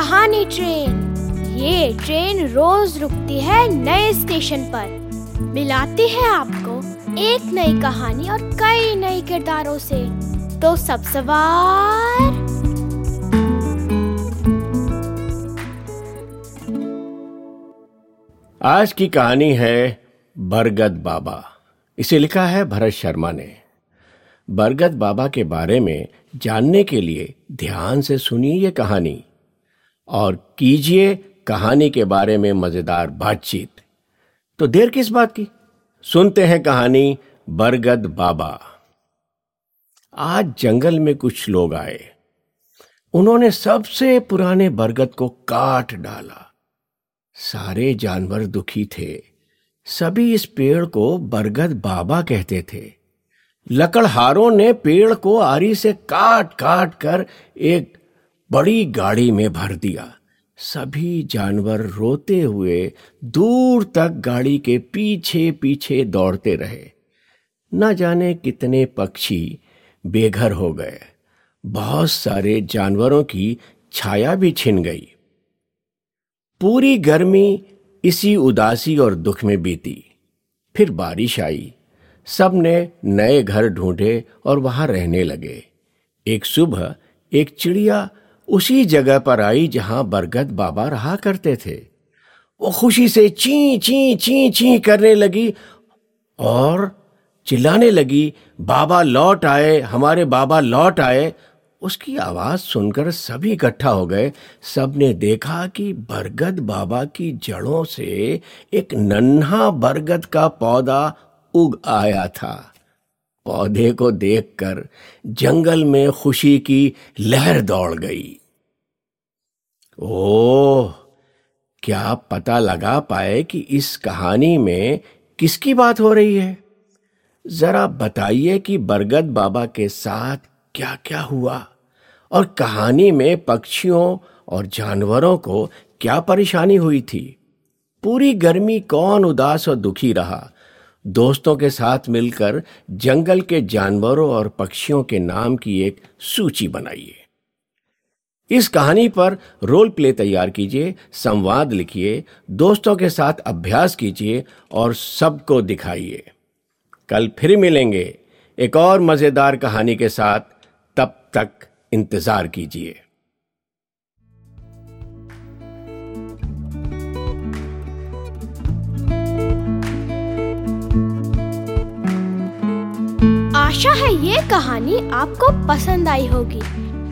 पुरानी ट्रेन। ये ट्रेन रोज रुकती है नए स्टेशन पर। मिलाती है आपको एक नई कहानी और कई नए किरदारों से। तो सब सवार। आज की कहानी है बरगद बाबा। इसे लिखा है भरत शर्मा ने। बरगद बाबा के बारे में जानने के लिए ध्यान से सुनिए ये कहानी। और कीजिए कहानी के बारे में मज़ेदार बातचीत। तो देर किस बात की? सुनते हैं कहानी बरगद बाबा। आज जंगल में कुछ लोग आए। उन्होंने सबसे पुराने बरगद को काट डाला। सारे जानवर दुखी थे। सभी इस पेड़ को बरगद बाबा कहते थे। लकड़हारों ने पेड़ को आरी से काट काट कर एक बड़ी गाड़ी में भर दिया। सभी जानवर रोते हुए दूर तक गाड़ी के पीछे पीछे दौड़ते रहे। न जाने कितने पक्षी बेघर हो गए। बहुत सारे जानवरों की छाया भी छिन गई। पूरी गर्मी इसी उदासी और दुख में बीती। फिर बारिश आई। सबने नए घर ढूंढे और वहाँ रहने लगे। एक सुबह एक चिड़िया उसी जगह पर आई जहाँ बरगद बाबा रहा करते थे। वो खुशी से ची ची ची ची करने लगी और चिल्लाने लगी, बाबा लौट आए, हमारे बाबा लौट आए। उसकी आवाज़ सुनकर सभी इकट्ठा हो गए। सबने देखा कि बरगद बाबा की जड़ों से एक नन्हा बरगद का पौधा उग आया था। पौधे को देखकर जंगल में खुशी की लहर दौड़ गई। ओह, क्या पता लगा पाए कि इस कहानी में किसकी बात हो रही है? जरा बताइए कि बरगद बाबा के साथ क्या क्या हुआ और कहानी में पक्षियों और जानवरों को क्या परेशानी हुई थी? पूरी गर्मी कौन उदास और दुखी रहा? दोस्तों के साथ मिलकर जंगल के जानवरों और पक्षियों के नाम की एक सूची बनाइए। इस कहानी पर रोल प्ले तैयार कीजिए, संवाद लिखिए, दोस्तों के साथ अभ्यास कीजिए और सबको दिखाइए। कल फिर मिलेंगे। एक और मज़ेदार कहानी के साथ तब तक इंतज़ार कीजिए। आशा है ये कहानी आपको पसंद आई होगी।